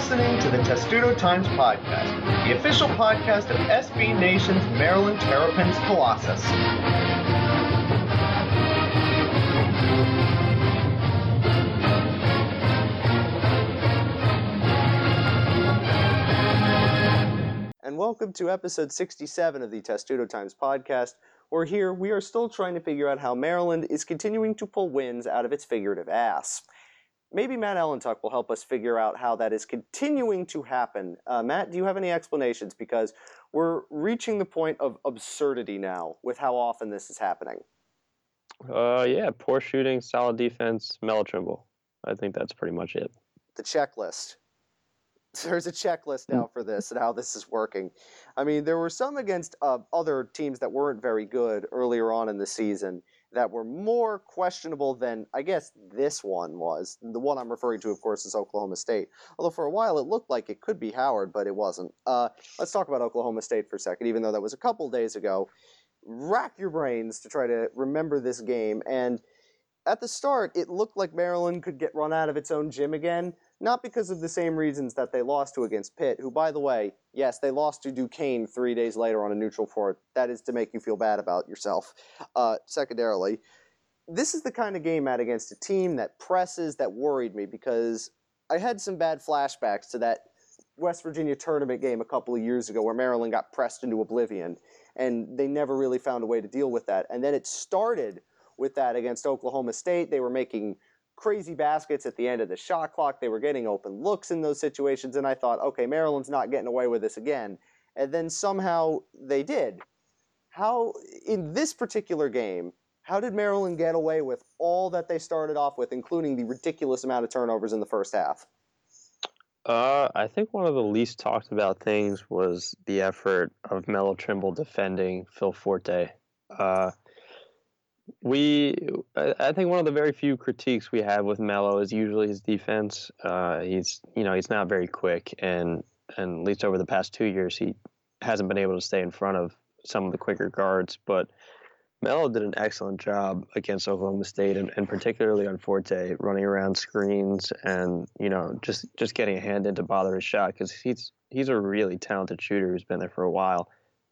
listening to the Testudo Times Podcast, the official podcast of SB Nation's Maryland Terrapins Colossus. And welcome to episode 67 of the Testudo Times Podcast, where here we are still trying to figure out how Maryland is continuing to pull wins out of its figurative ass maybe Matt Ellentuck will help us figure out how that is continuing to happen. Uh, Matt, do you have any explanations? Because we're reaching the point of absurdity now with how often this is happening. Uh, yeah, poor shooting, solid defense, Melo Trimble. I think that's pretty much it. The checklist. There's a checklist now for this and how this is working. I mean, there were some against uh, other teams that weren't very good earlier on in the season that were more questionable than I guess this one was. The one I'm referring to, of course, is Oklahoma State. Although for a while it looked like it could be Howard, but it wasn't. Uh, let's talk about Oklahoma State for a second, even though that was a couple days ago. Rack your brains to try to remember this game. And at the start, it looked like Maryland could get run out of its own gym again not because of the same reasons that they lost to against Pitt, who, by the way, yes, they lost to Duquesne three days later on a neutral court. That is to make you feel bad about yourself. Uh, secondarily, this is the kind of game at against a team that presses that worried me because I had some bad flashbacks to that West Virginia tournament game a couple of years ago where Maryland got pressed into oblivion, and they never really found a way to deal with that. And then it started with that against Oklahoma State. They were making crazy baskets at the end of the shot clock. They were getting open looks in those situations, and I thought, okay, Maryland's not getting away with this again. And then somehow they did. How, in this particular game, how did Maryland get away with all that they started off with, including the ridiculous amount of turnovers in the first half? Uh, I think one of the least talked about things was the effort of Melo Trimble defending Phil Forte. Uh, we I think one of the very few critiques we have with Melo is usually his defense. Uh, he's you know he's not very quick, and and at least over the past two years he hasn't been able to stay in front of some of the quicker guards. But Melo did an excellent job against Oklahoma State, and, and particularly on Forte, running around screens and you know just just getting a hand in to bother his shot because he's he's a really talented shooter who's been there for a while.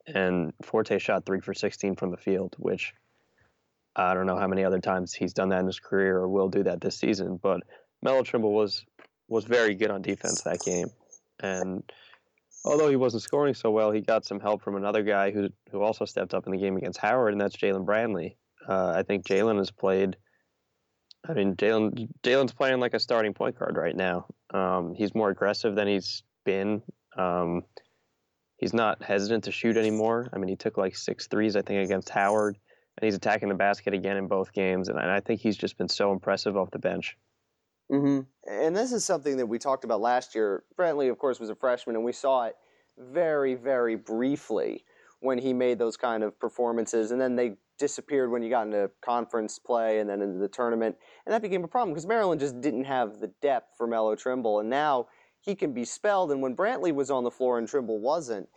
And Forte shot three for 16 from the field, which I don't know how many other times he's done that in his career or will do that this season, but Melo Trimble was was very good on defense that game, and although he wasn't scoring so well, he got some help from another guy who who also stepped up in the game against Howard, and that's Jalen Brantley. Uh, I think Jalen has played. I mean, Jalen Jalen's playing like a starting point guard right now. Um, he's more aggressive than he's been. Um, he's not hesitant to shoot anymore. I mean, he took like six threes, I think, against Howard and he's attacking the basket again in both games. And I think he's just been so impressive off the bench. Mm-hmm. And this is something that we talked about last year. Brantley, of course, was a freshman, and we saw it very, very briefly when he made those kind of performances, and then they disappeared when you got into conference play and then into the tournament, and that became a problem because Maryland just didn't have the depth for Melo Trimble, and now he can be spelled. And when Brantley was on the floor and Trimble wasn't,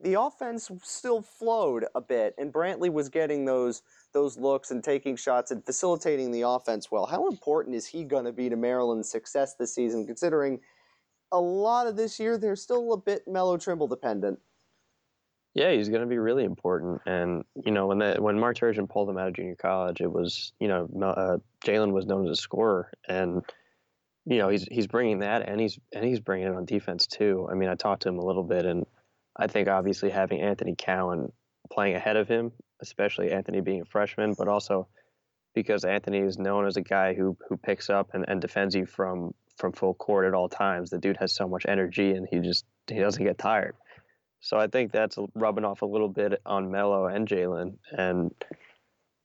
the offense still flowed a bit, and Brantley was getting those those looks and taking shots and facilitating the offense well. How important is he going to be to Maryland's success this season, considering a lot of this year they're still a bit Melo Trimble dependent? Yeah, he's going to be really important. And you know, when when Mark Turgeon pulled him out of junior college, it was you know uh, Jalen was known as a scorer, and you know he's he's bringing that, and he's and he's bringing it on defense too. I mean, I talked to him a little bit, and I think obviously having Anthony Cowan playing ahead of him, especially Anthony being a freshman, but also because Anthony is known as a guy who who picks up and, and defends you from from full court at all times. The dude has so much energy and he just he doesn't get tired. So I think that's rubbing off a little bit on Melo and Jalen. And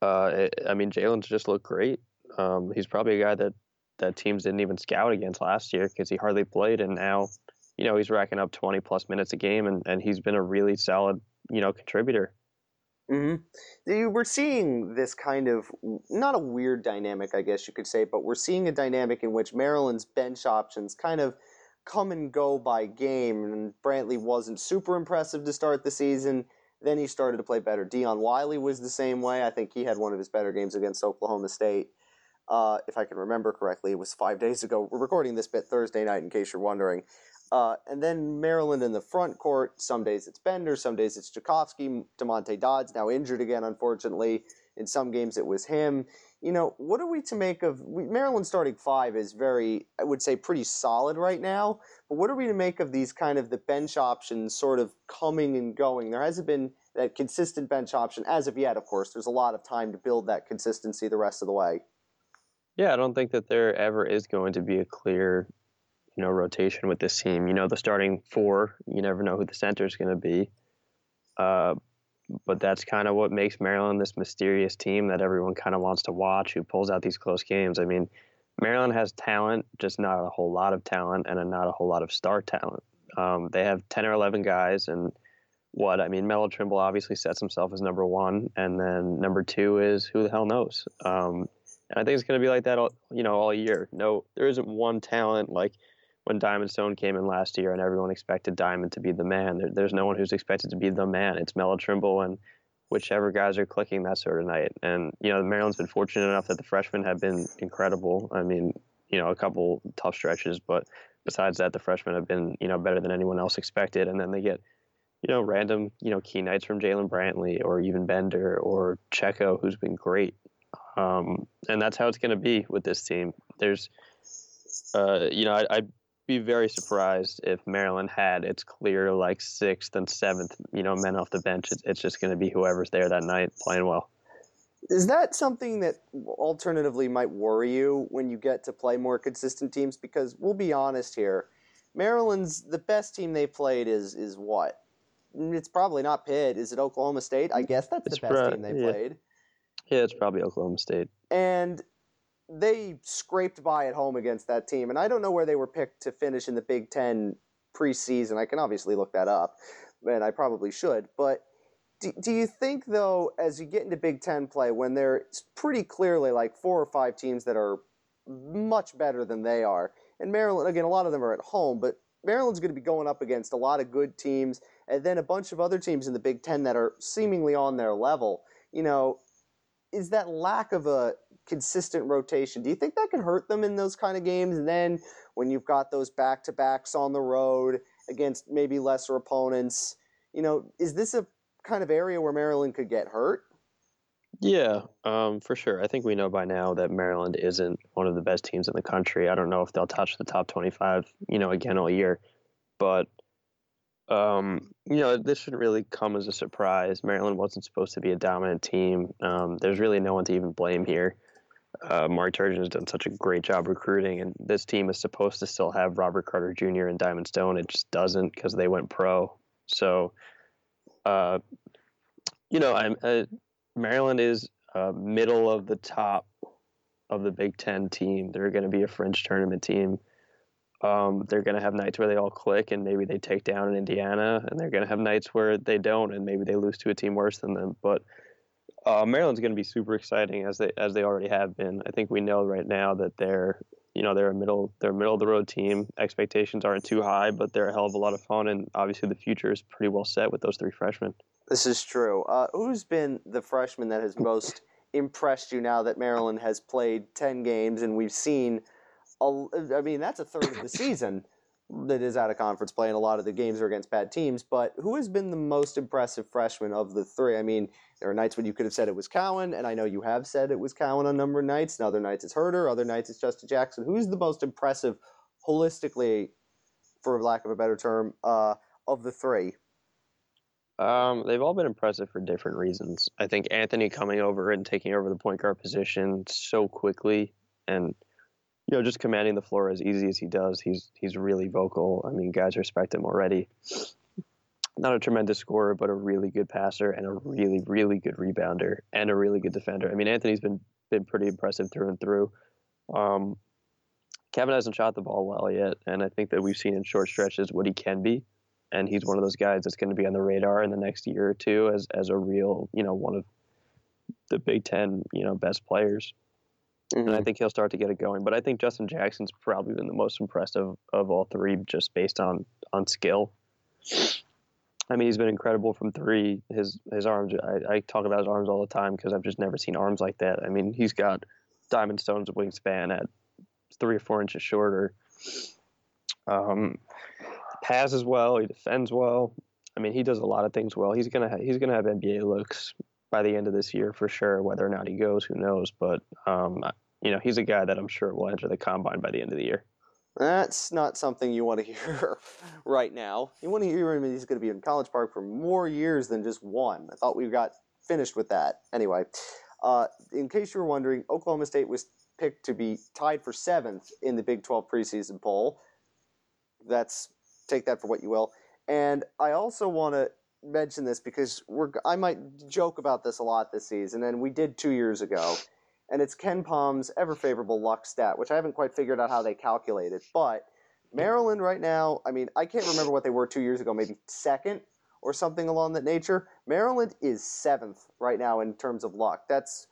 uh, it, I mean, Jalen's just looked great. Um, he's probably a guy that that teams didn't even scout against last year because he hardly played, and now you know, he's racking up 20 plus minutes a game and, and he's been a really solid, you know, contributor. Mm-hmm. We're seeing this kind of not a weird dynamic, I guess you could say, but we're seeing a dynamic in which Maryland's bench options kind of come and go by game. And Brantley wasn't super impressive to start the season. Then he started to play better. Dion Wiley was the same way. I think he had one of his better games against Oklahoma State. Uh, if I can remember correctly, it was five days ago. We're recording this bit Thursday night, in case you're wondering. Uh, and then Maryland in the front court. Some days it's Bender, some days it's Cekovsky. Damonte Dodds now injured again, unfortunately. In some games it was him. You know, what are we to make of Maryland starting five is very, I would say, pretty solid right now. But what are we to make of these kind of the bench options sort of coming and going? There hasn't been that consistent bench option as of yet, of course. There's a lot of time to build that consistency the rest of the way. Yeah, I don't think that there ever is going to be a clear you know rotation with this team. You know the starting four. You never know who the center is going to be. Uh, but that's kind of what makes Maryland this mysterious team that everyone kind of wants to watch, who pulls out these close games. I mean, Maryland has talent, just not a whole lot of talent, and not a whole lot of star talent. Um, they have ten or eleven guys, and what I mean, Melo Trimble obviously sets himself as number one, and then number two is who the hell knows. Um, and I think it's going to be like that all you know all year. No, there isn't one talent like when Diamond Stone came in last year and everyone expected Diamond to be the man. There, there's no one who's expected to be the man. It's Melo Trimble and whichever guys are clicking that sort of night. And, you know, Maryland's been fortunate enough that the freshmen have been incredible. I mean, you know, a couple tough stretches, but besides that, the freshmen have been, you know, better than anyone else expected. And then they get, you know, random, you know, key nights from Jalen Brantley or even Bender or Checo, who's been great. Um, and that's how it's going to be with this team. There's, uh, you know, I, I be very surprised if Maryland had its clear like sixth and seventh, you know, men off the bench. It's, it's just going to be whoever's there that night playing well. Is that something that alternatively might worry you when you get to play more consistent teams? Because we'll be honest here, Maryland's the best team they played is is what? It's probably not Pitt. Is it Oklahoma State? I guess that's it's the best team they yeah. played. Yeah, it's probably Oklahoma State. And they scraped by at home against that team, and I don't know where they were picked to finish in the Big Ten preseason. I can obviously look that up, and I probably should. But do, do you think, though, as you get into Big Ten play, when there's pretty clearly like four or five teams that are much better than they are, and Maryland, again, a lot of them are at home, but Maryland's going to be going up against a lot of good teams, and then a bunch of other teams in the Big Ten that are seemingly on their level. You know, is that lack of a consistent rotation. Do you think that can hurt them in those kind of games? And then when you've got those back to backs on the road against maybe lesser opponents, you know, is this a kind of area where Maryland could get hurt? Yeah, um, for sure. I think we know by now that Maryland isn't one of the best teams in the country. I don't know if they'll touch the top 25, you know, again all year. But um, you know, this shouldn't really come as a surprise. Maryland wasn't supposed to be a dominant team. Um, there's really no one to even blame here. Uh, Mark Turgeon has done such a great job recruiting, and this team is supposed to still have Robert Carter Jr. and Diamond Stone. It just doesn't because they went pro. So, uh, you know, I'm uh, Maryland is uh, middle of the top of the Big Ten team. They're going to be a fringe tournament team. Um, they're going to have nights where they all click and maybe they take down in Indiana, and they're going to have nights where they don't and maybe they lose to a team worse than them. But uh, Maryland's going to be super exciting as they as they already have been. I think we know right now that they're you know they're a middle they're a middle of the road team. Expectations aren't too high, but they're a hell of a lot of fun, and obviously the future is pretty well set with those three freshmen. This is true. Uh, who's been the freshman that has most impressed you now that Maryland has played ten games and we've seen? A, I mean, that's a third of the season that is out of conference play, and a lot of the games are against bad teams. But who has been the most impressive freshman of the three? I mean, there are nights when you could have said it was Cowan, and I know you have said it was Cowan on number of nights. And other nights it's Huerter, other nights it's Justin Jackson. Who's the most impressive, holistically, for lack of a better term, uh, of the three? Um, they've all been impressive for different reasons. I think Anthony coming over and taking over the point guard position so quickly and – you know, just commanding the floor as easy as he does. He's he's really vocal. I mean, guys respect him already. Not a tremendous scorer, but a really good passer and a really really good rebounder and a really good defender. I mean, Anthony's been been pretty impressive through and through. Um, Kevin hasn't shot the ball well yet, and I think that we've seen in short stretches what he can be, and he's one of those guys that's going to be on the radar in the next year or two as as a real, you know, one of the Big Ten, you know, best players. Mm-hmm. And I mm-hmm. think he'll start to get it going. But I think Justin Jackson's probably been the most impressive of all three, just based on on skill. I mean, he's been incredible from three. His his arms. I, I talk about his arms all the time because I've just never seen arms like that. I mean, he's got Diamond Stone's wingspan at three or four inches shorter. Um, passes well. He defends well. I mean, he does a lot of things well. He's gonna ha- he's gonna have NBA looks by the end of this year for sure. Whether or not he goes, who knows? But um, you know, he's a guy that I'm sure will enter the combine by the end of the year. That's not something you want to hear right now. You want to hear him he's going to be in College Park for more years than just one. I thought we got finished with that. Anyway, uh, in case you were wondering, Oklahoma State was picked to be tied for seventh in the Big 12 preseason poll. That's take that for what you will. And I also want to mention this because we're I might joke about this a lot this season, and we did two years ago. And it's KenPom's ever favorable luck stat, which I haven't quite figured out how they calculate it. But Maryland right now, I mean, I can't remember what they were two years ago, maybe second or something along that nature. Maryland is seventh right now in terms of luck. That's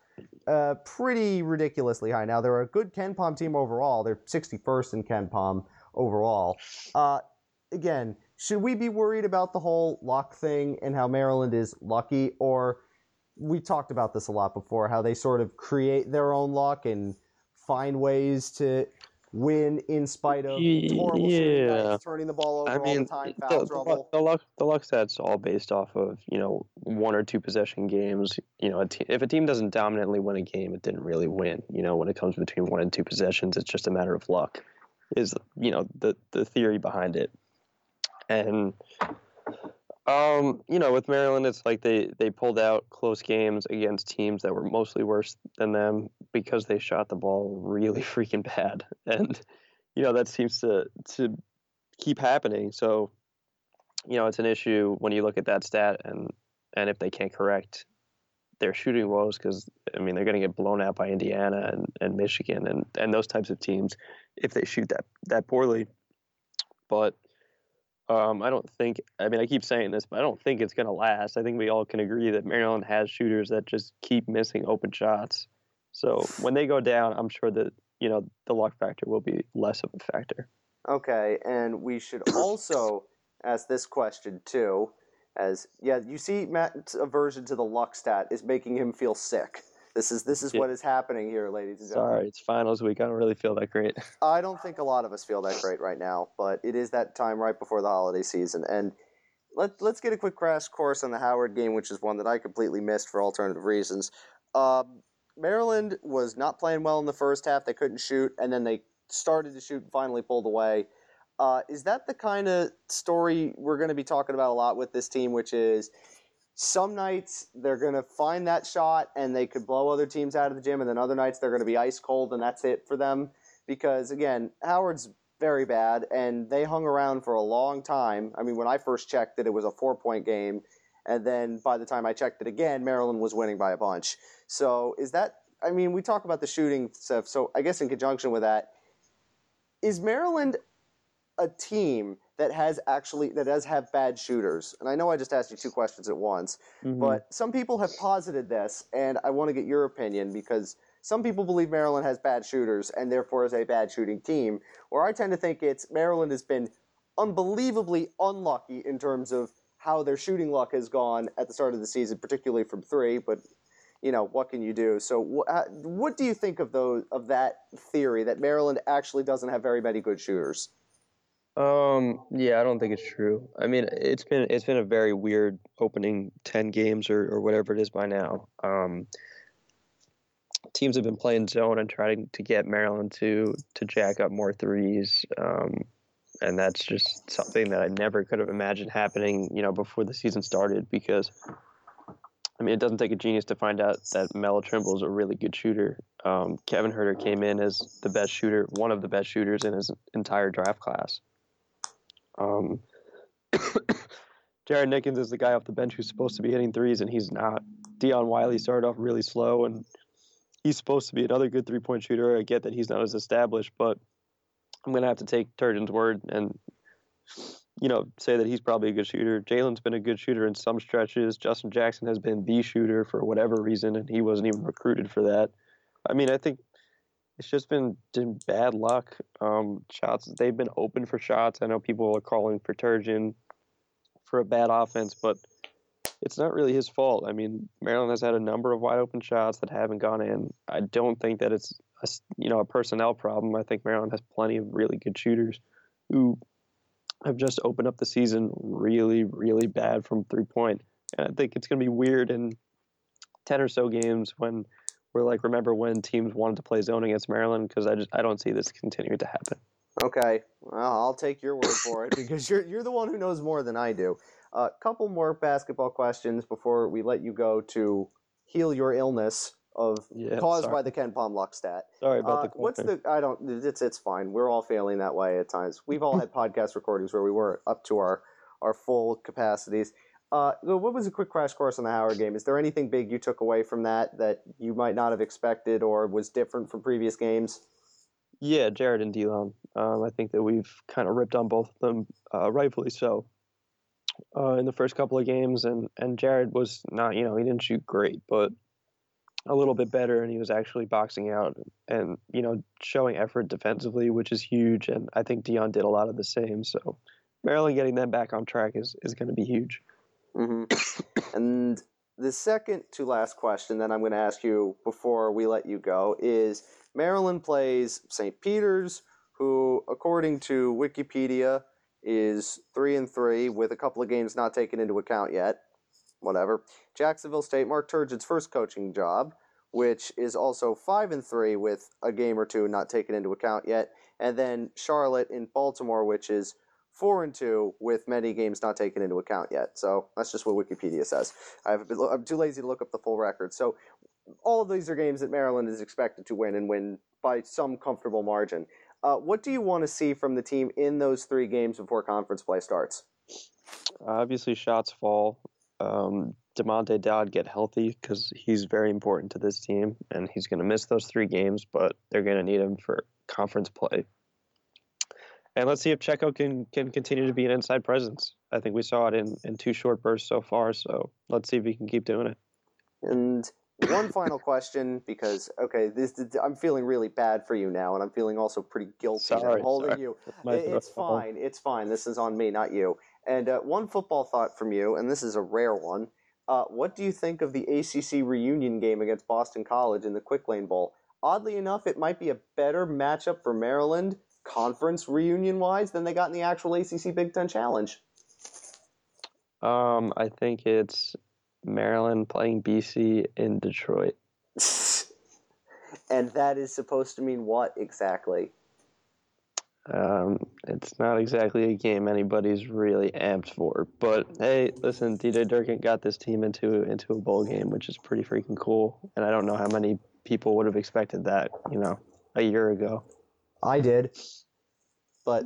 uh, pretty ridiculously high. Now they're a good KenPom team overall. They're 61st in KenPom overall. Uh, again, should we be worried about the whole luck thing and how Maryland is lucky, or we talked about this a lot before, how they sort of create their own luck and find ways to win in spite of horrible yeah. turning the ball over I mean, all the time, the, foul the, trouble. the luck the luck stats all based off of you know one or two possession games. You know, a te- if a team doesn't dominantly win a game, it didn't really win. You know, when it comes between one and two possessions, it's just a matter of luck. Is you know the the theory behind it, and um, you know, with Maryland, it's like they they pulled out close games against teams that were mostly worse than them because they shot the ball really freaking bad, and you know that seems to to keep happening. So, you know, it's an issue when you look at that stat and and if they can't correct their shooting woes, because I mean they're going to get blown out by Indiana and, and Michigan and and those types of teams if they shoot that that poorly. But um, I don't think. I mean, I keep saying this, but I don't think it's going to last. I think we all can agree that Maryland has shooters that just keep missing open shots. So when they go down, I'm sure that you know the luck factor will be less of a factor. Okay, and we should also ask this question too, as yeah, you see Matt's aversion to the luck stat is making him feel sick. This is this is Yeah. what is happening here, ladies and gentlemen. Sorry, it's finals week. I don't really feel that great. I don't think a lot of us feel that great right now, but it is that time right before the holiday season. And let, let's get a quick crash course on the Howard game, which is one that I completely missed for alternative reasons. Um, Maryland was not playing well in the first half. They couldn't shoot, and then they started to shoot and finally pulled away. Uh, is that the kind of story we're going to be talking about a lot with this team, which is some nights they're going to find that shot and they could blow other teams out of the gym, and then other nights they're going to be ice cold and that's it for them. Because again, Howard's very bad, and they hung around for a long time. I mean, when I first checked it, it was a four point game, and then by the time I checked it again, Maryland was winning by a bunch. So is that? I mean, we talk about the shooting stuff. So I guess in conjunction with that, is Maryland a team that has actually that does have bad shooters? And I know I just asked you two questions at once, Mm-hmm. but some people have posited this, and I want to get your opinion because some people believe Maryland has bad shooters and therefore is a bad shooting team. Where I tend to think it's Maryland has been unbelievably unlucky in terms of how their shooting luck has gone at the start of the season, particularly from three. But you know what can you do? So uh, what do you think of those of that theory that Maryland actually doesn't have very many good shooters? Um, yeah, I don't think it's true. I mean, it's been it's been a very weird opening ten games or, or whatever it is by now. Um, teams have been playing zone and trying to get Maryland to to jack up more threes. Um, and that's just something that I never could have imagined happening, you know, before the season started. Because, I mean, it doesn't take a genius to find out that Melo Trimble is a really good shooter. Um, Kevin Huerter came in as the best shooter, one of the best shooters in his entire draft class. Um, Jared Nickens is the guy off the bench who's supposed to be hitting threes, and he's not. Dion Wiley started off really slow, and he's supposed to be another good three point shooter. I get that he's not as established, but I'm gonna have to take Turgeon's word and you know say that he's probably a good shooter. Jalen's been a good shooter in some stretches. Justin Jackson has been the shooter for whatever reason, and he wasn't even recruited for that. I mean, I think it's just been, been bad luck. Um, shots they've been open for shots. I know people are calling for Turgeon for a bad offense, but it's not really his fault. I mean, Maryland has had a number of wide open shots that haven't gone in. I don't think that it's a, you know a personnel problem. I think Maryland has plenty of really good shooters who have just opened up the season really, really bad from three point. And I think it's going to be weird in 10 or so games when we're like, remember when teams wanted to play zone against Maryland? Because I just I don't see this continuing to happen. Okay, well, I'll take your word for it because you're you're the one who knows more than I do. A uh, couple more basketball questions before we let you go to heal your illness of yeah, caused sorry. by the KenPom luck stat. Sorry about uh, the. What's the? I don't. It's it's fine. We're all failing that way at times. We've all had podcast recordings where we were up to our our full capacities. Uh, what was a quick crash course on the Howard game? Is there anything big you took away from that that you might not have expected or was different from previous games? Yeah, Jared and Dion. Um, I think that we've kind of ripped on both of them, uh, rightfully so, uh, in the first couple of games. And, and Jared was not, you know, he didn't shoot great, but a little bit better, and he was actually boxing out and, you know showing effort defensively, which is huge. And I think Dion did a lot of the same. So Maryland getting them back on track is is going to be huge. Mm-hmm. and the second to last question that I'm going to ask you before we let you go is Maryland plays St. Peter's, who, according to Wikipedia, is three and three with a couple of games not taken into account yet. Whatever. Jacksonville State, Mark Turgeon's first coaching job, which is also five and three with a game or two not taken into account yet. And then Charlotte in Baltimore, which is four and two with many games not taken into account yet. So that's just what Wikipedia says. I I'm too lazy to look up the full record. So all of these are games that Maryland is expected to win and win by some comfortable margin. Uh, what do you want to see from the team in those three games before conference play starts? Obviously, shots fall. Um, Damonte Dodd get healthy because he's very important to this team, and he's going to miss those three games, but they're going to need him for conference play and let's see if Checo can can continue to be an inside presence. I think we saw it in in two short bursts so far. So let's see if he can keep doing it. And one final question, because okay, this I'm feeling really bad for you now, and I'm feeling also pretty guilty sorry, holding sorry. you. It's fine. It's fine. This is on me, not you. And uh, one football thought from you, and this is a rare one. Uh, what do you think of the ACC reunion game against Boston College in the Quick Lane Bowl? Oddly enough, it might be a better matchup for Maryland conference reunion wise than they got in the actual ACC Big Ten Challenge? Um, I think it's Maryland playing BC in Detroit. and that is supposed to mean what exactly? Um, it's not exactly a game anybody's really amped for. But hey, listen, DJ Durkin got this team into into a bowl game, which is pretty freaking cool. And I don't know how many people would have expected that, you know, a year ago. I did, but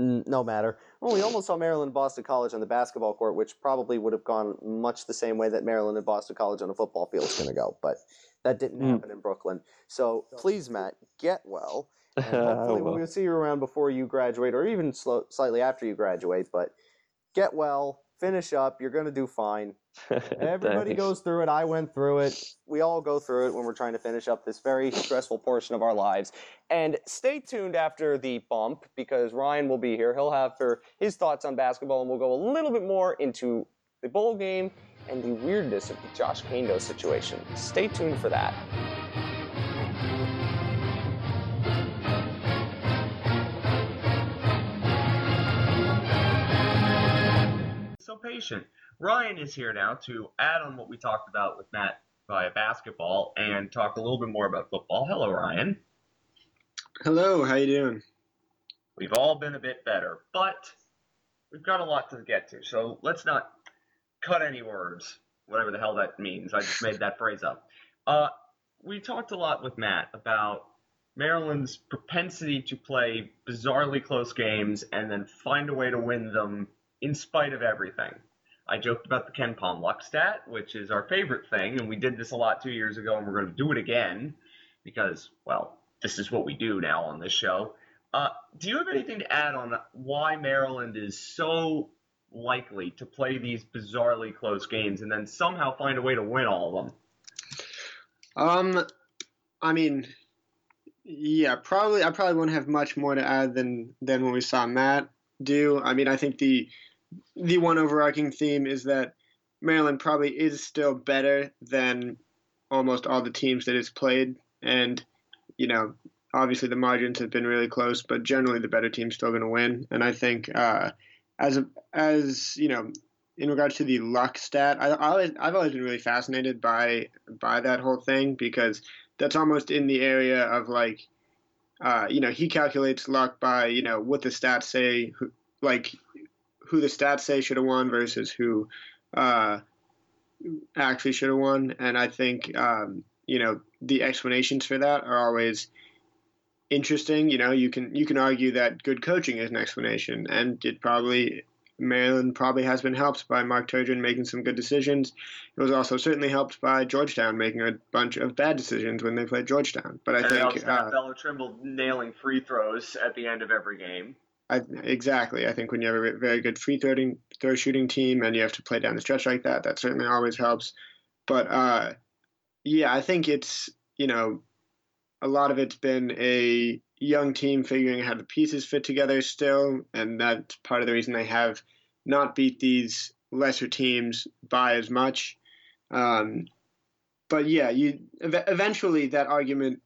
no matter. Well, we almost saw Maryland Boston College on the basketball court, which probably would have gone much the same way that Maryland and Boston College on a football field is going to go, but that didn't mm. happen in Brooklyn. So please, Matt, get well. And hopefully, we'll see you around before you graduate, or even slow, slightly after you graduate. But get well, finish up. You're going to do fine. Everybody goes through it. I went through it. We all go through it when we're trying to finish up this very stressful portion of our lives. And stay tuned after the bump because Ryan will be here. He'll have for his thoughts on basketball, and we'll go a little bit more into the bowl game and the weirdness of the Josh Kaindoh situation. Stay tuned for that. So patient. Ryan is here now to add on what we talked about with Matt via basketball and talk a little bit more about football. Hello, Ryan. Hello, how you doing? We've all been a bit better, but we've got a lot to get to. So let's not cut any words, whatever the hell that means. I just made that phrase up. Uh, we talked a lot with Matt about Maryland's propensity to play bizarrely close games and then find a way to win them in spite of everything. I joked about the KenPom luck stat, which is our favorite thing, and we did this a lot two years ago, and we're going to do it again because, well, this is what we do now on this show. Uh, do you have anything to add on why Maryland is so likely to play these bizarrely close games and then somehow find a way to win all of them? Um, I mean, yeah, probably. I probably won't have much more to add than than what we saw Matt do. I mean, I think the the one overarching theme is that Maryland probably is still better than almost all the teams that it's played, and you know, obviously the margins have been really close, but generally the better team's still going to win. And I think uh, as as you know, in regards to the luck stat, I, I always, I've always been really fascinated by by that whole thing because that's almost in the area of like, uh, you know, he calculates luck by you know what the stats say, like who the stats say should have won versus who uh, actually should have won, and I think um, you know the explanations for that are always interesting. You know, you can you can argue that good coaching is an explanation, and it probably Maryland probably has been helped by Mark Turgeon making some good decisions. It was also certainly helped by Georgetown making a bunch of bad decisions when they played Georgetown. But I and think uh, Trimble nailing free throws at the end of every game. I, exactly. I think when you have a very good free throwing, throw shooting team and you have to play down the stretch like that, that certainly always helps. But uh, yeah, I think it's you know a lot of it's been a young team figuring out how the pieces fit together still, and that's part of the reason they have not beat these lesser teams by as much. Um, but yeah, you eventually that argument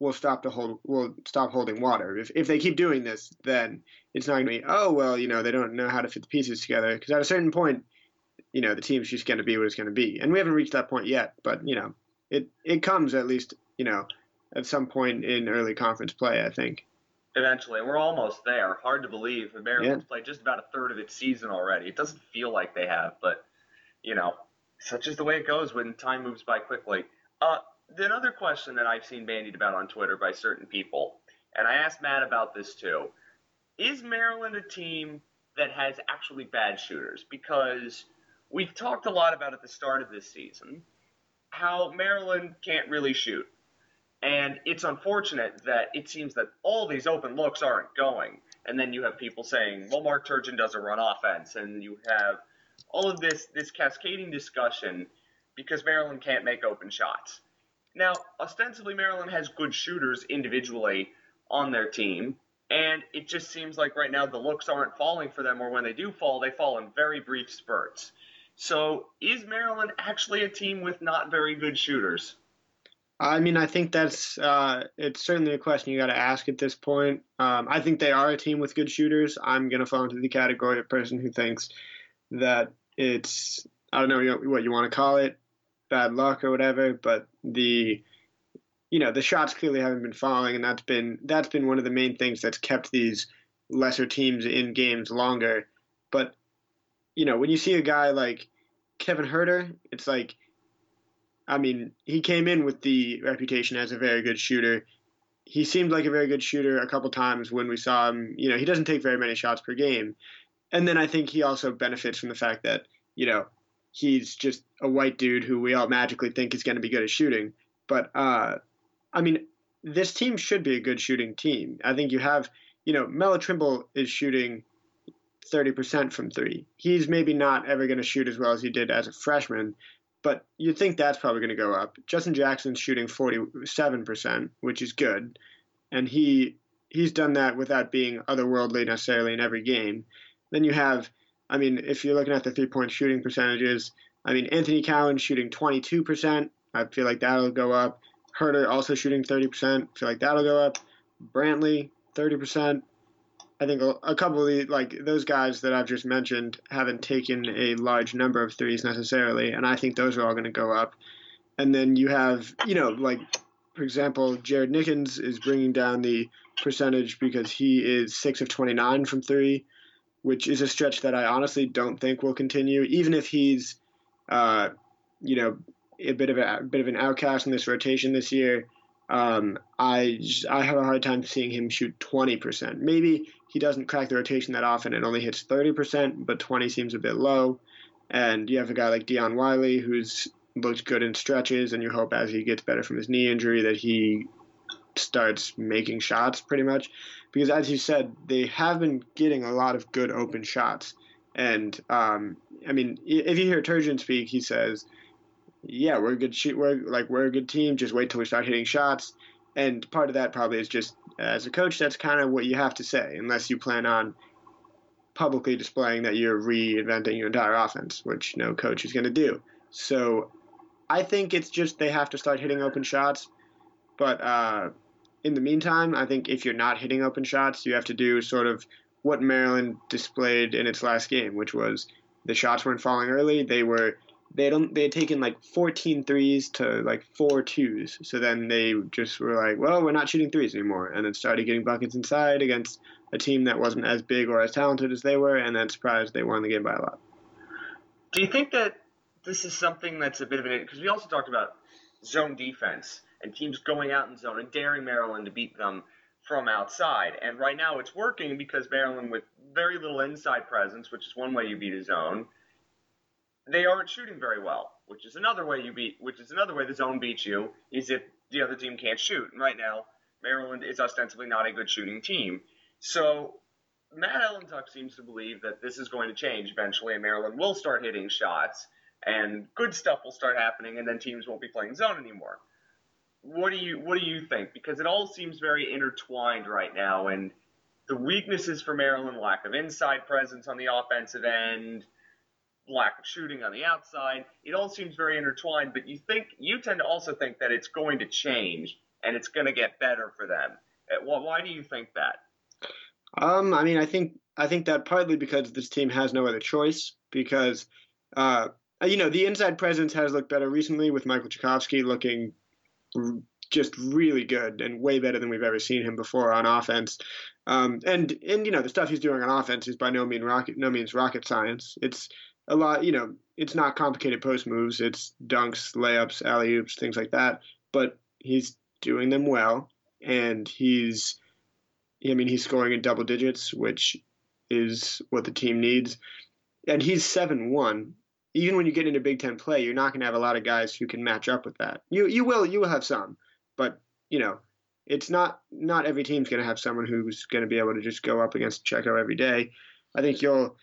will stop to hold will stop holding water. If if they keep doing this, then it's not going to be oh well, you know they don't know how to fit the pieces together because at a certain point, you know the team's just going to be what it's going to be, and we haven't reached that point yet. But you know it it comes at least you know at some point in early conference play, I think. Eventually, we're almost there. Hard to believe. The Maryland's yeah. played just about a third of its season already. It doesn't feel like they have, but you know, such is the way it goes when time moves by quickly. Uh, another question that I've seen bandied about on Twitter by certain people, and I asked Matt about this too, is Maryland a team that has actually bad shooters? Because we've talked a lot about at the start of this season how Maryland can't really shoot. And it's unfortunate that it seems that all these open looks aren't going. And then you have people saying, well, Mark Turgeon doesn't run offense. And you have all of this, this cascading discussion because Maryland can't make open shots. Now, ostensibly, Maryland has good shooters individually on their team. And it just seems like right now the looks aren't falling for them, or when they do fall, they fall in very brief spurts. So, is Maryland actually a team with not very good shooters? I mean, I think that's uh, it's certainly a question you got to ask at this point. Um, I think they are a team with good shooters. I'm going to fall into the category of person who thinks that it's I don't know what you want to call it, bad luck or whatever, but the you know the shots clearly haven't been falling, and that's been that's been one of the main things that's kept these lesser teams in games longer. But you know when you see a guy like Kevin Huerter, it's like I mean, he came in with the reputation as a very good shooter. He seemed like a very good shooter a couple times when we saw him. You know, he doesn't take very many shots per game. And then I think he also benefits from the fact that, you know, he's just a white dude who we all magically think is going to be good at shooting. But, uh, I mean, this team should be a good shooting team. I think you have, you know, Melo Trimble is shooting 30% from three. He's maybe not ever going to shoot as well as he did as a freshman, but you'd think that's probably going to go up. Justin Jackson's shooting 47%, which is good, and he he's done that without being otherworldly necessarily in every game. Then you have, I mean, if you're looking at the three-point shooting percentages, I mean, Anthony Cowan shooting 22%. I feel like that'll go up. Huerter also shooting 30%. I feel like that'll go up. Brantley 30%. I think a, couple of the like those guys that I've just mentioned haven't taken a large number of threes necessarily, and I think those are all going to go up. And then you have, you know, like for example, Jared Nickens is bringing down the percentage because he is six of twenty nine from three, which is a stretch that I honestly don't think will continue, even if he's, uh, you know, a bit of a, a bit of an outcast in this rotation this year. Um, I I have a hard time seeing him shoot 20%. Maybe he doesn't crack the rotation that often and only hits 30%, but 20 seems a bit low. And you have a guy like Dion Wiley who's looked good in stretches, and you hope as he gets better from his knee injury that he starts making shots pretty much. Because as you said, they have been getting a lot of good open shots. And um, I mean, if you hear Turgeon speak, he says, "Yeah, we're a good shoot. We're like we're a good team. Just wait till we start hitting shots." And part of that probably is just as a coach, that's kind of what you have to say, unless you plan on publicly displaying that you're reinventing your entire offense, which no coach is going to do. So I think it's just they have to start hitting open shots. But uh, in the meantime, I think if you're not hitting open shots, you have to do sort of what Maryland displayed in its last game, which was the shots weren't falling early. They were they don't they had taken like 14 threes to like four twos. So then they just were like, well, we're not shooting threes anymore, and then started getting buckets inside against a team that wasn't as big or as talented as they were, and then surprised they won the game by a lot. Do you think that this is something that's a bit of an because we also talked about zone defense and teams going out in zone and daring Maryland to beat them from outside. And right now it's working because Maryland, with very little inside presence, which is one way you beat a zone, they aren't shooting very well, which is another way you beat, which is another way the zone beats you, is if the other team can't shoot. And right now, Maryland is ostensibly not a good shooting team. So Matt Ellentuck seems to believe that this is going to change eventually, and Maryland will start hitting shots, and good stuff will start happening, and then teams won't be playing zone anymore. What do you What do you think? Because it all seems very intertwined right now, and the weaknesses for Maryland: lack of inside presence on the offensive end, lack of shooting on the outside. It all seems very intertwined. But you think you tend to also think that it's going to change and it's going to get better for them. Uh, why do you think that? Um, I mean, I think I think that partly because this team has no other choice because, uh, you know, the inside presence has looked better recently with Michael Cekovsky looking just really good and way better than we've ever seen him before on offense. Um, and and you know the stuff he's doing on offense is by no means rocket no means rocket science. It's a lot, you know, it's not complicated post moves. It's dunks, layups, alley oops, things like that. But he's doing them well, and he's, I mean, he's scoring in double digits, which is what the team needs. And he's seven one. Even when you get into Big Ten play, you're not going to have a lot of guys who can match up with that. You you will you will have some, but you know, it's not not every team's going to have someone who's going to be able to just go up against Checo every day. I think you'll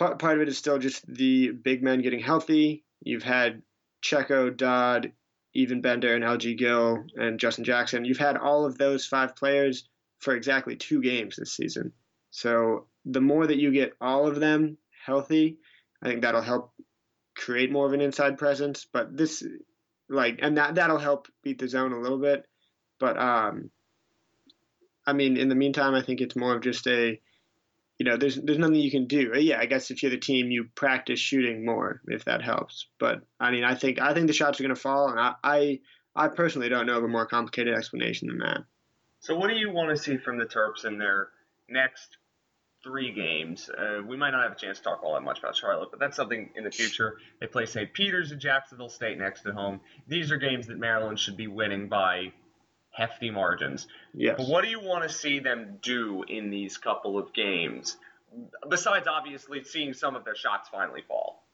part, part of it is still just the big men getting healthy. You've had Checo, Dodd, even Bender, and LG Gill, and Justin Jackson. You've had all of those five players for exactly two games this season. So the more that you get all of them healthy, I think that'll help create more of an inside presence. But this, like, and that that'll help beat the zone a little bit. But um, I mean, in the meantime, I think it's more of just a you know, there's there's nothing you can do. Yeah, I guess if you're the team, you practice shooting more if that helps. But I mean, I think I think the shots are going to fall, and I, I I personally don't know of a more complicated explanation than that. So, what do you want to see from the Terps in their next three games? Uh, we might not have a chance to talk all that much about Charlotte, but that's something in the future. They play St. Peter's and Jacksonville State next at home. These are games that Maryland should be winning by hefty margins. Yes. But what do you want to see them do in these couple of games? Besides, obviously, seeing some of their shots finally fall.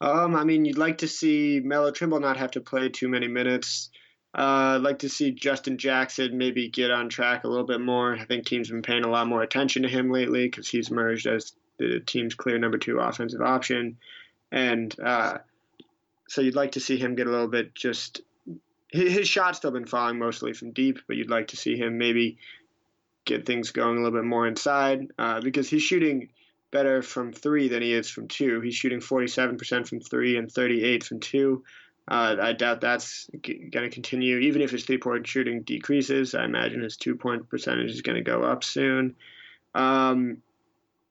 Um, I mean, you'd like to see Melo Trimble not have to play too many minutes. Uh, I'd like to see Justin Jackson maybe get on track a little bit more. I think teams have been paying a lot more attention to him lately because he's emerged as the team's clear number two offensive option. And uh, so you'd like to see him get a little bit just his shot's still been falling mostly from deep, but you'd like to see him maybe get things going a little bit more inside uh, because he's shooting better from three than he is from two. He's shooting 47% from three and 38 from two. Uh, I doubt that's g- going to continue. Even if his three point shooting decreases, I imagine his two point percentage is going to go up soon. Um,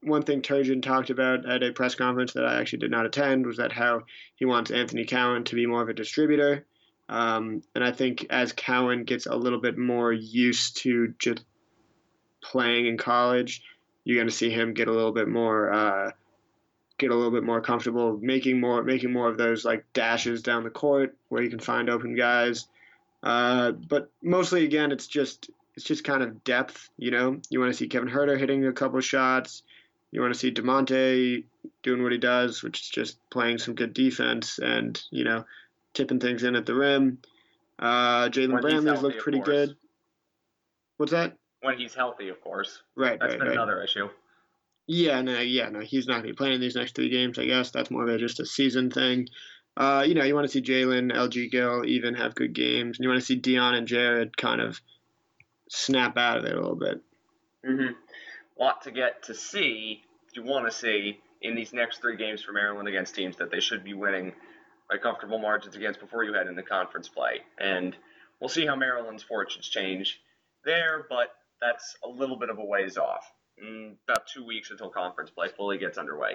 one thing Turgeon talked about at a press conference that I actually did not attend was that how he wants Anthony Cowan to be more of a distributor. Um, and I think as Cowan gets a little bit more used to just playing in college, you're going to see him get a little bit more uh, get a little bit more comfortable making more making more of those like dashes down the court where you can find open guys. Uh, but mostly again, it's just it's just kind of depth. You know, you want to see Kevin Huerter hitting a couple shots. You want to see Damonte doing what he does, which is just playing some good defense and you know tipping things in at the rim. Uh, Jalen Brantley's looked pretty good. What's that? When he's healthy, of course. Right, That's right, been right. another issue. Yeah, no, yeah, no, he's not going to be playing these next three games. I guess that's more of a, just a season thing. Uh, you know, you want to see Jalen, LG Gill even have good games, and you want to see Dion and Jared kind of snap out of it a little bit. Mm-hmm. Lot to get to see. You want to see in these next three games for Maryland against teams that they should be winning by comfortable margins against before you head into conference play. And we'll see how Maryland's fortunes change there, but that's a little bit of a ways off. About two weeks until conference play fully gets underway.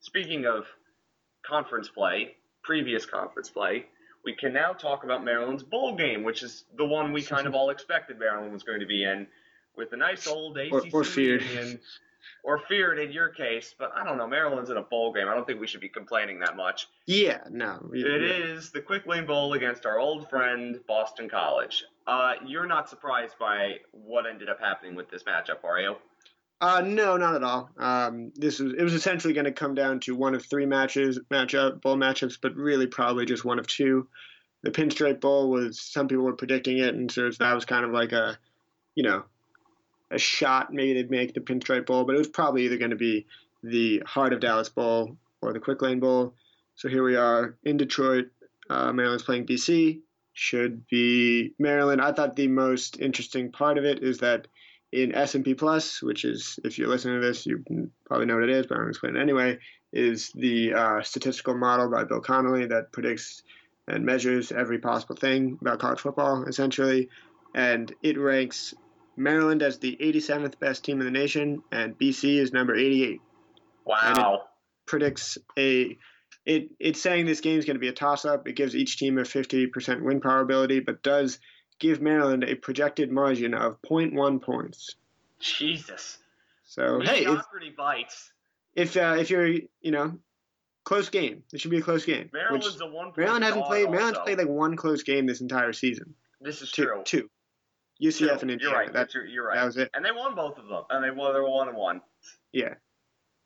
Speaking of conference play, previous conference play, we can now talk about Maryland's bowl game, which is the one we kind of all expected Maryland was going to be in, with a nice old ACC Or- or feared. reunion, or feared in your case. But I don't know, Maryland's in a bowl game. I don't think we should be complaining that much. Yeah, no. It is the Quick Lane Bowl against our old friend Boston College. Uh, you're not surprised by what ended up happening with this matchup, are you? Uh, no, not at all. Um, this was it was essentially going to come down to one of three matches, matchup bowl matchups, but really probably just one of two. The Pinstripe Bowl was some people were predicting it, and so that was kind of like a, you know, a shot maybe they'd make the Pinstripe Bowl, but it was probably either going to be the Heart of Dallas Bowl or the Quick Lane Bowl. So here we are in Detroit. Uh, Maryland's playing BC. Should be Maryland. I thought the most interesting part of it is that in S&P Plus, which is if you're listening to this, you probably know what it is, but I'm going to explain it anyway. Is the uh, statistical model by Bill Connolly that predicts and measures every possible thing about college football, essentially, and it ranks Maryland as the 87th best team in the nation, and BC is number 88. Wow. Predicts a it it's saying this game is going to be a toss up. It gives each team a 50% win probability, but does give Maryland a projected margin of 0.1 points. Jesus. So hey, if, bites. if uh, if you're you know close game, it should be a close game. Maryland's a one point Maryland hasn't played. Maryland's also. played like one close game this entire season. This is Two, true. two. UCF and Indiana. You're right. That, You're, you're right. that was it. and they won both of them. And they won. They were one and one. Yeah.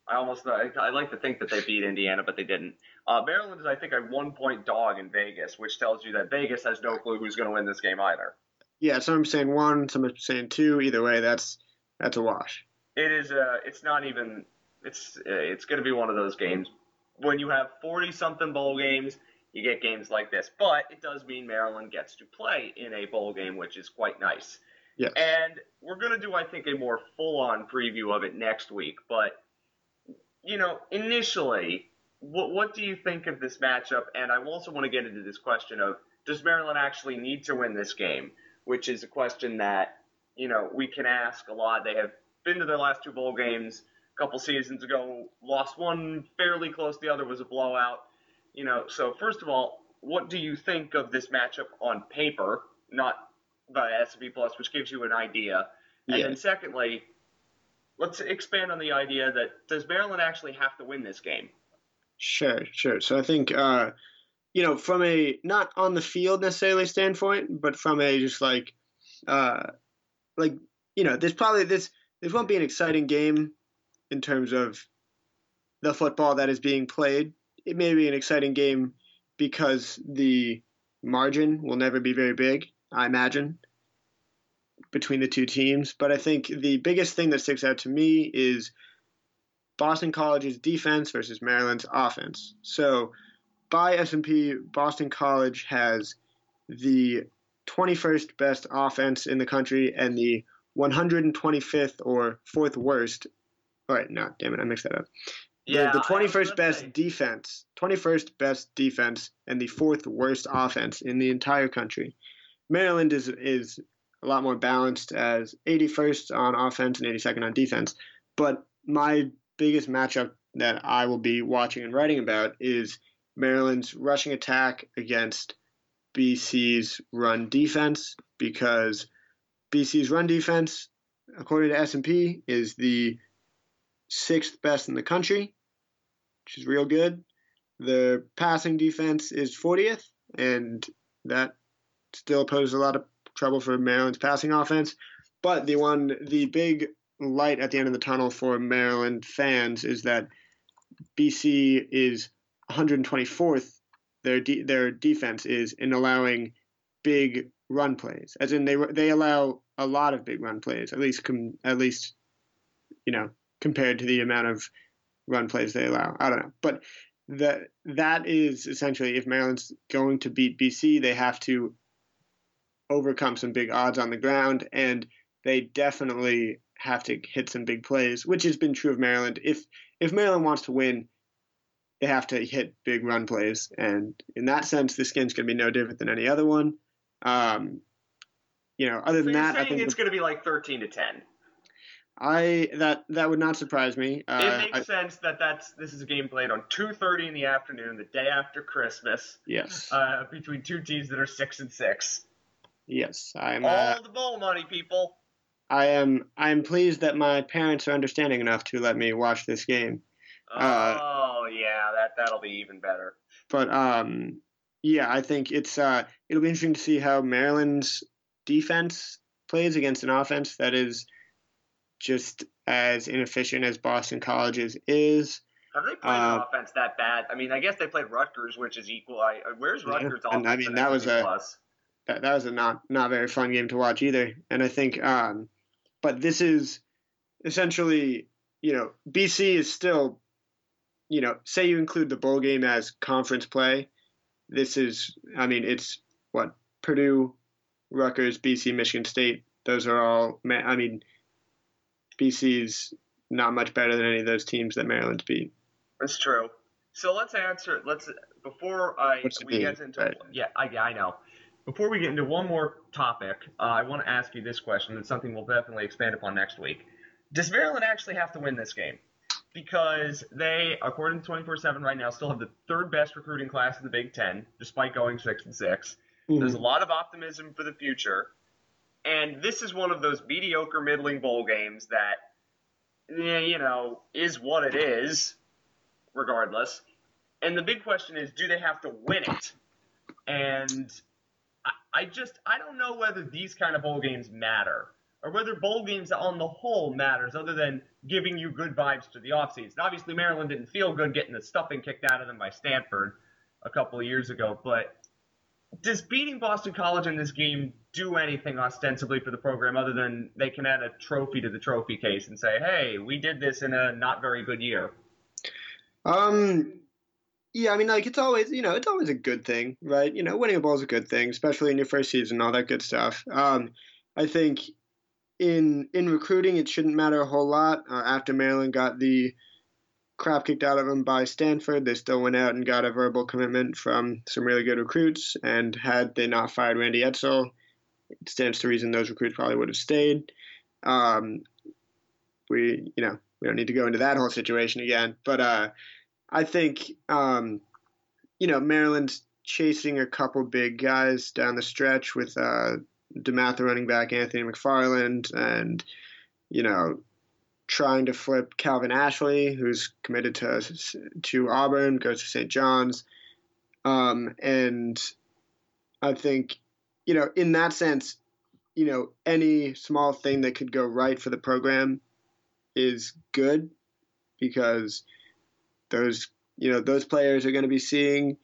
I almost. I, I like to think that they beat Indiana, but they didn't. Uh, Maryland is, I think, a one point dog in Vegas, which tells you that Vegas has no clue who's going to win this game either. Yeah. Some are saying one. Some are saying two. Either way, that's that's a wash. It is. Uh, it's not even. It's. Uh, it's going to be one of those games. When you have forty something bowl games, you get games like this. But it does mean Maryland gets to play in a bowl game, which is quite nice. Yes. And we're going to do, I think, a more full on preview of it next week. But, you know, initially, what, what do you think of this matchup? And I also want to get into this question of does Maryland actually need to win this game? Which is a question that, you know, we can ask a lot. They have been to their last two bowl games a couple seasons ago, lost one fairly close, the other was a blowout. You know, so first of all, what do you think of this matchup on paper, not by S&P Plus, which gives you an idea? And Yeah. then secondly, let's expand on the idea that does Maryland actually have to win this game? Sure, sure. So I think, uh, you know, from a not on the field necessarily standpoint, but from a just like, uh, like you know, there's probably this this won't be an exciting game in terms of the football that is being played. It may be an exciting game because the margin will never be very big, I imagine, between the two teams. But I think the biggest thing that sticks out to me is Boston College's defense versus Maryland's offense. So, by S&P, Boston College has the 21st best offense in the country and the 125th or fourth worst. All right, no, damn it, I mixed that up. The- Yeah, the, was 21st best say- defense, 21st best defense, and the fourth worst offense in the entire country. Maryland is is a lot more balanced as 81st on offense and 82nd on defense. But my biggest matchup that I will be watching and writing about is Maryland's rushing attack against BC's run defense because BC's run defense, according to S&P, is the sixth best in the country, which is real good. The passing defense is 40th, and that still poses a lot of trouble for Maryland's passing offense. But the one, the big light at the end of the tunnel for Maryland fans is that BC is 124th. Their de- their defense is in allowing big run plays, as in they they allow a lot of big run plays, at least com- at least you know compared to the amount of run plays they allow. I don't know, but that that is essentially if Maryland's going to beat BC, they have to overcome some big odds on the ground, and they definitely have to hit some big plays, which has been true of Maryland. If if Maryland wants to win, they have to hit big run plays, and in that sense, this game's going to be no different than any other one. Um, you know, other So than you're that, I think it's going to be like 13 to 10. I that that would not surprise me. Uh, it makes I, sense that that's this is a game played on 2:30 in the afternoon, the day after Christmas, yes, uh, between two teams that are six and six. Yes, I'm. All Uh, the bowl money, people. I am. I am pleased that my parents are understanding enough to let me watch this game. Uh, oh yeah, that that'll be even better. But um, yeah, I think it's uh, it'll be interesting to see how Maryland's defense plays against an offense that is just as inefficient as Boston College's is. Have they played Uh, an offense that bad? I mean, I guess they played Rutgers, which is equal. I, uh, where's Yeah, Rutgers and? I mean, that was a- plus? That that was a not not very fun game to watch either. And I think, um, but this is essentially, you know, BC is still, you know, say you include the bowl game as conference play. This is, I mean, it's what Purdue, Rutgers, BC, Michigan State. Those are all. I mean, BC's not much better than any of those teams that Maryland's beat. That's true. So let's answer. Let's before I we get into right. yeah I yeah I know. Before we get into one more topic, uh, I want to ask you this question. It's something we'll definitely expand upon next week. Does Maryland actually have to win this game? Because they, according to 24/7 right now, still have the third best recruiting class in the Big Ten, despite going six and 6 There's a lot of optimism for the future, and this is one of those mediocre, middling bowl games that, you know, is what it is, regardless. And the big question is, do they have to win it? And I, just, I don't know whether these kind of bowl games matter, or whether bowl games on the whole matters, other than giving you good vibes to the offseason. Obviously, Maryland didn't feel good getting the stuffing kicked out of them by Stanford a couple of years ago, but does beating Boston College in this game do anything ostensibly for the program other than they can add a trophy to the trophy case and say, hey, we did this in a not very good year? Um, yeah, I mean, like it's always, you know, it's always a good thing, right? You know, winning a bowl is a good thing, especially in your first season, all that good stuff. Um, I think in in recruiting, it shouldn't matter a whole lot. Uh, after Maryland got the crap kicked out of them by Stanford, they still went out and got a verbal commitment from some really good recruits. And had they not fired Randy Edsall, it stands to reason those recruits probably would have stayed. Um, we, you know, we don't need to go into that whole situation again, but uh, I think, um, you know, Maryland's chasing a couple big guys down the stretch with uh, DeMatha running back Anthony McFarland and, you know, trying to flip Calvin Ashley, who's committed to to Auburn, goes to St. John's. Um, and I think, you know, in that sense, you know, any small thing that could go right for the program is good because those you know those players are going to be seeing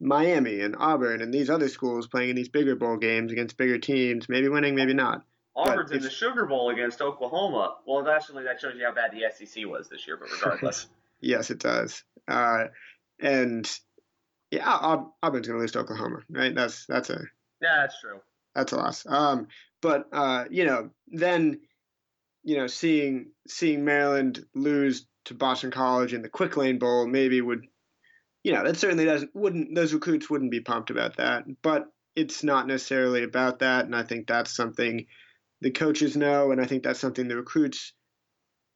Miami and Auburn and these other schools playing in these bigger bowl games against bigger teams, maybe winning, maybe not. Auburn's in the Sugar Bowl against Oklahoma. Well, actually, that shows you how bad the SEC was this year, but regardless. Yes, it does. Uh, and yeah, Aub- Auburn's going to lose to Oklahoma, right? That's that's a yeah, that's true. that's a loss. Um, but uh, you know, then you know, seeing seeing Maryland lose to Boston College in the Quick Lane Bowl maybe would, you know, that certainly doesn't wouldn't those recruits wouldn't be pumped about that. But it's not necessarily about that, and I think that's something the coaches know, and I think that's something the recruits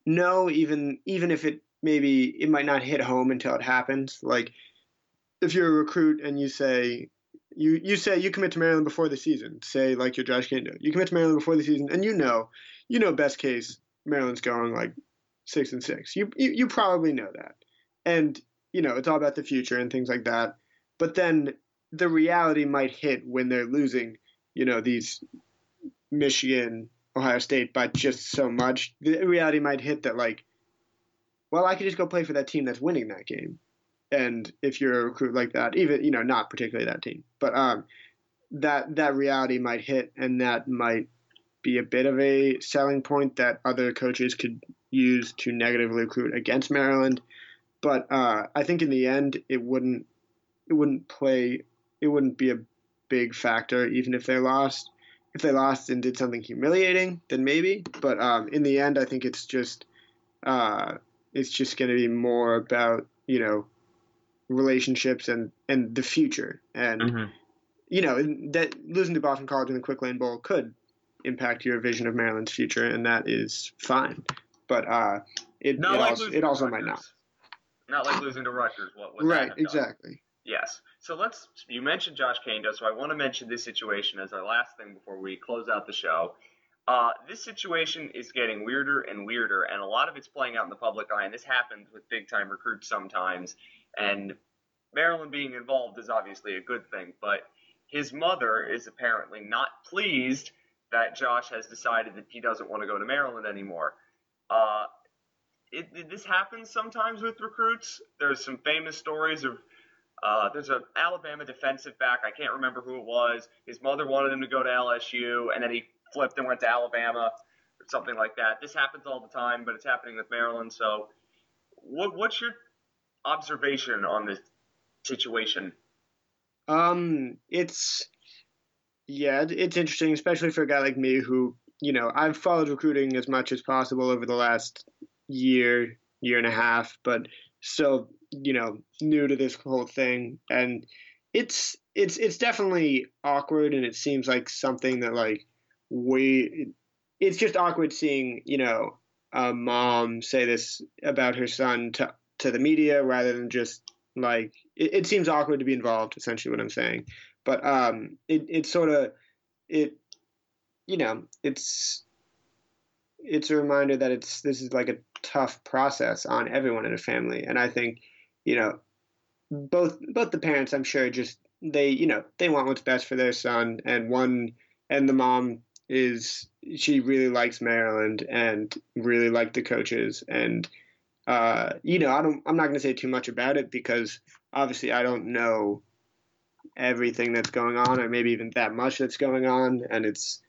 know, even even if it maybe it might not hit home until it happens. Like if you're a recruit and you say you you say you commit to Maryland before the season, say like you're Josh Kaindoh, you commit to Maryland before the season, and you know, you know, best case Maryland's going like six and six. You you, you probably know that, and you know it's all about the future and things like that. But then the reality might hit when they're losing, you know, these Michigan, Ohio State by just so much. The reality might hit that like, well, I could just go play for that team that's winning that game and if you're a recruit like that, even you know not particularly that team, but um, that that reality might hit, and that might be a bit of a selling point that other coaches could use to negatively recruit against Maryland. But uh, I think in the end, it wouldn't it wouldn't play it wouldn't be a big factor even if they lost. If they lost and did something humiliating, then maybe. But um, in the end, I think it's just uh, it's just going to be more about you know relationships and and the future and Mm-hmm. you know that losing to Boston College in the Quick Lane Bowl could impact your vision of Maryland's future, and that is fine. But uh, it, Not it, like also, it also might not. Not like losing to Rutgers. What would Right, exactly. Yes. So let's. You mentioned Josh Kaindoh, so I want to mention this situation as our last thing before we close out the show. Uh, this situation is getting weirder and weirder, and a lot of it's playing out in the public eye. And this happens with big time recruits sometimes. And Maryland being involved is obviously a good thing, but his mother is apparently not pleased that Josh has decided that he doesn't want to go to Maryland anymore. Uh, it, it, this happens sometimes with recruits. There's some famous stories of uh, there's an Alabama defensive back. I can't remember who it was. His mother wanted him to go to LSU, and then he flipped and went to Alabama or something like that. This happens all the time, but it's happening with Maryland. So, what, what's your observation on this situation? Um, it's yeah, it's interesting, especially for a guy like me who, you know, I've followed recruiting as much as possible over the last year, year and a half, but still, you know, new to this whole thing, and it's it's it's definitely awkward, and it seems like something that like we, it's just awkward seeing, you know, a mom say this about her son to to the media rather than just like it, it seems awkward to be involved essentially what i'm saying. But um it it sort of it you know it's it's a reminder that it's this is like a tough process on everyone in a family. And i think you know both both the parents i'm sure just they you know they want what's best for their son. And one and the mom is she really likes maryland and really liked the coaches. And uh, you know, I don't. I'm not going to say too much about it because obviously I don't know everything that's going on, or maybe even that much that's going on, and it's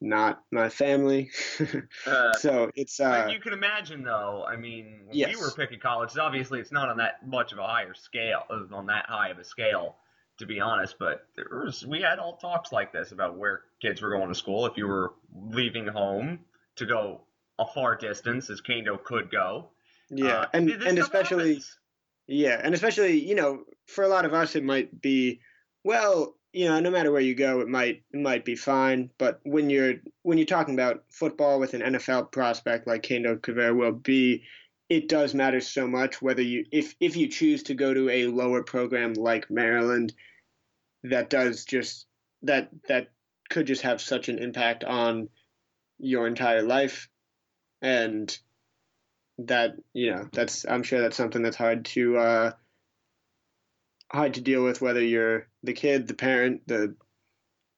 not my family. Uh, so it's uh, you can imagine, though. I mean, when Yes. we were picking colleges, obviously it's not on that much of a higher scale, uh, on that high of a scale, to be honest. But there was, we had all talks like this about where kids were going to school. If you were leaving home to go a far distance, as Kaindoh could go. yeah, Uh, and and especially happens. Yeah, and especially you know, for a lot of us, it might be, well, you know, no matter where you go, it might it might be fine. But when you're when you're talking about football with an NFL prospect like Kaindoh Caver will be, it does matter so much whether you if if you choose to go to a lower program like Maryland, that does just that that could just have such an impact on your entire life, and that you know that's i'm sure that's something that's hard to uh hard to deal with whether you're the kid the parent the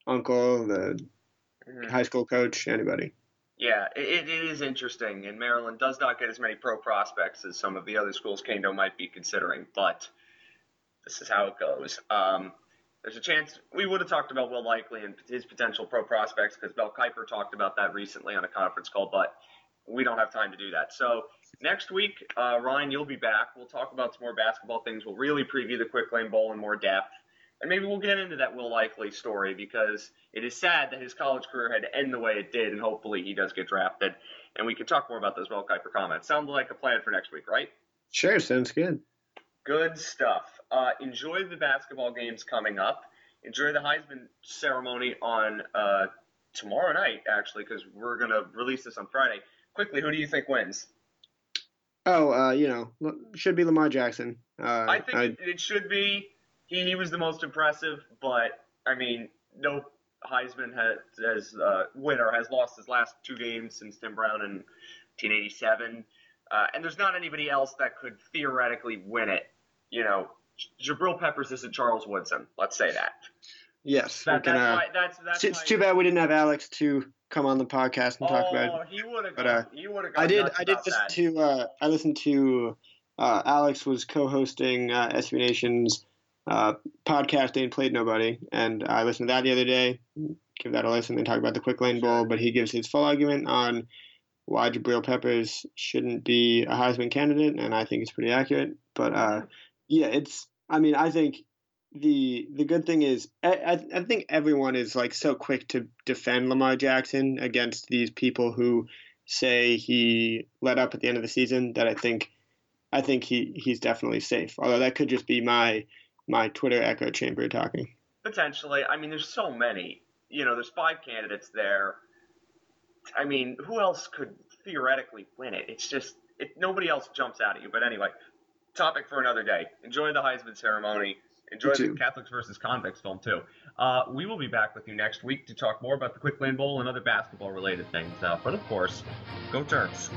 uncle the Mhm. high school coach anybody Yeah, it, it is interesting, and Maryland does not get as many pro prospects as some of the other schools Kaindoh might be considering, but this is how it goes. Um, there's a chance we would have talked about Will Likely and his potential pro prospects because Mel Kiper talked about that recently on a conference call, but we don't have time to do that. So next week, uh, Ryan, you'll be back. We'll talk about some more basketball things. We'll really preview the Quick Lane Bowl in more depth. And maybe we'll get into that Will Likely story because it is sad that his college career had to end the way it did, and hopefully he does get drafted. And we can talk more about those Mel Kiper comments. Sounds like a plan for next week, right? sure sounds good Good stuff. Uh, enjoy the basketball games coming up. Enjoy the Heisman ceremony on uh, tomorrow night, actually, because we're going to release this on Friday. Quickly, who do you think wins? Oh uh you know should be lamar jackson uh I think it should be. He, he was the most impressive, but I mean, no Heisman has, has uh, winner has lost his last two games since Tim Brown in 1987, uh, and there's not anybody else that could theoretically win it. You know, Jabril Peppers isn't Charles Woodson. Let's say that. yes that can, that's uh, why. That's that's. it's why- too bad we didn't have alex to come on the podcast and talk about it Oh, he would have. But, uh, he would have. I did. I did listen that. to. Uh, I listened to. Uh, Alex was co-hosting uh, SB Nation's uh, podcast. Ain't played nobody, and I listened to that the other day. Give that a listen. They talk about the Quick Lane Bowl, but he gives his full argument on why Jabril Peppers shouldn't be a Heisman candidate, and I think it's pretty accurate. But uh, yeah, it's. I mean, I think the the good thing is I, I think everyone is like so quick to defend Lamar Jackson against these people who say he let up at the end of the season that I think I think he he's definitely safe. Although that could just be my my Twitter echo chamber talking. Potentially. I mean, there's so many. You know, there's five candidates there. I mean, who else could theoretically win it? It's just it, nobody else jumps out at you. But anyway, topic for another day. Enjoy the Heisman ceremony. Enjoy the Catholics versus convicts film too. Uh, we will be back with you next week to talk more about the Quick Lane Bowl and other basketball related things. Uh, but of course, go Terps.